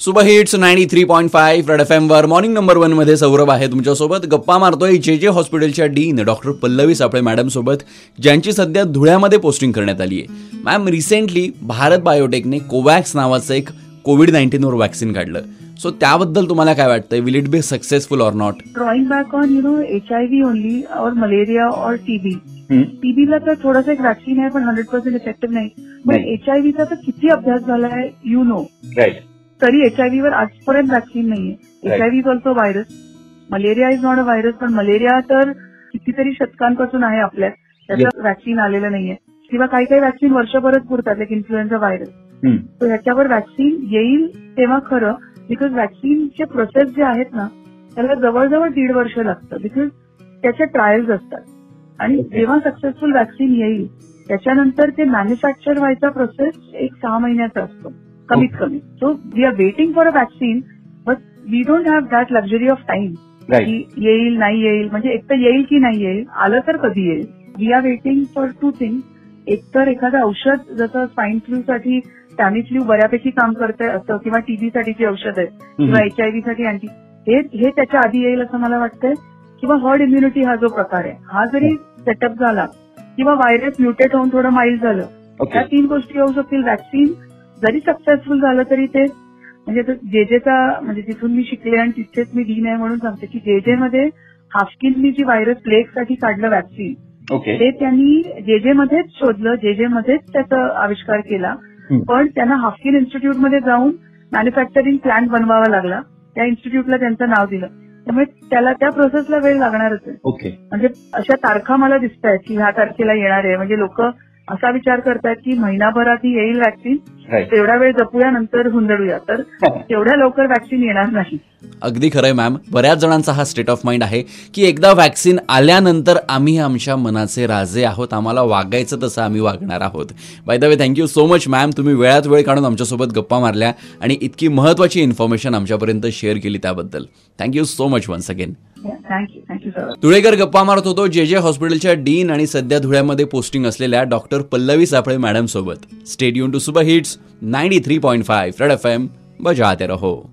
Super hits ninety three point five red F वर. Morning number वनमध्ये सौरभ आहे तुमच्यासोबत. गप्पा मारतोय जे जे हॉस्पिटलच्या डीन डॉक्टर पल्लवी सापळे मॅडम सोबत ज्यांची सध्या धुळ्यामध्ये पोस्टिंग करण्यात आली आहे. मॅम रिसेंटली भारत बायोटेकने कोवॅक्स नावाचं एक कोविड नाईन्टीनवर वॅक्सिन काढलं. सो त्याबद्दल तुम्हाला काय वाटतंय? Will it be successful or not drawing back on you know H I V only और मलेरिया और टीबी टीबीला तर थोडंसं एक वॅक्सिन आहे पण हंड्रेड पर्सेंट इफेक्टिव्ह नाही. पण. एच आय व्हीचा तर किती अभ्यास झाला आहे यू नो राईट तरी एच आय वर आजपर्यंत वॅक्सिन नाहीये. H I V is also virus malaria is not a virus पण मलेरिया तर कितीतरी शतकांपासून आहे आपल्यात त्याचं वॅक्सिन आलेलं नाहीये. किंवा काही काही वॅक्सिन वर्षभरच पुरतात लाईक इन्फ्लुएन्झा व्हायरस तर ह्याच्यावर वॅक्सिन येईल तेव्हा खरं बिकॉज वॅक्सिनचे प्रोसेस जे आहेत ना त्याला जवळजवळ दीड वर्ष लागतं. बिकॉज त्याचे ट्रायल्स असतात. आणि. जेव्हा सक्सेसफुल वॅक्सिन येईल त्याच्यानंतर ते मॅन्युफॅक्चर व्हायचा प्रोसेस एक सहा महिन्याचा असतो. कमीत कमी. So we are waiting for a vaccine but we don't have that luxury of time की येईल नाही येईल म्हणजे एक तर येईल की नाही येईल आलं तर कधी येईल? We are waiting for two thing एक तर एखादं औषध जसं स्वाईन फ्लू साठी टॅमिफ्ल्यू बऱ्यापैकी काम करतंय असं किंवा टीबी साठीची औषध आहे किंवा एच आय व्ही साठी अँटी हे हे त्याच्या आधी येईल असं मला वाटतंय. किंवा हर्ड इम्युनिटी हा जो प्रकार आहे हा जरी सेटअप झाला किंवा व्हायरस म्युटेट होऊन थोडं माईल झालं या तीन गोष्टी येऊ शकतील. वॅक्सिन जरी सक्सेसफुल झालं तरी ते म्हणजे जे जेचा म्हणजे जिथून मी शिकले आणि तिथेच मी डीन आहे म्हणून सांगते की जे जे मध्ये हाफकिननी जी व्हायरस प्लेगसाठी काढलं वॅक्सिन ओके ते त्यांनी जे जे मध्येच शोधलं जे जे मध्येच त्याचा आविष्कार केला. पण त्यांना हाफकिन इन्स्टिट्यूटमध्ये जाऊन मॅन्युफॅक्चरिंग प्लांट बनवावा लागला. त्या इन्स्टिट्यूटला त्यांचं नाव दिलं. त्यामुळे त्याला त्या प्रोसेसला वेळ लागणारच आहे. ओके म्हणजे अशा तारखा मला दिसत आहेत की ह्या तारखेला येणार आहे. म्हणजे लोक असा विचार करतायत की महिनाभरात ही येईल वॅक्सिन तेवढा वेळ जपूया नंतर हुंदडूया तर तेवढ्या लवकर वॅक्सिन येणार नाही. अगदी खरंय मॅम बऱ्याच जणांचा हा स्टेट ऑफ माइंड आहे की एकदा वॅक्सिन आल्यानंतर आम्ही आमच्या मनाचे राजे आहोत. आम्हाला वागायचं तसं आम्ही वागणार आहोत. By the way thank you so much ma'am तुम्ही वेळात वेळ काढून आमच्यासोबत गप्पा मारल्या आणि इतकी महत्त्वाची इन्फॉर्मेशन आमच्यापर्यंत शेअर केली त्याबद्दल. Thank you so much once again thank you thank you sir Dhulekar गप्पा मारत होतो. जे जे हॉस्पिटलच्या डीन आणि सध्या धुळ्यामध्ये पोस्टिंग असलेल्या डॉक्टर पल्लवी सापळे मॅडम सोबत. Stay tuned to super hits ninety three point five red F M बजाते रहो.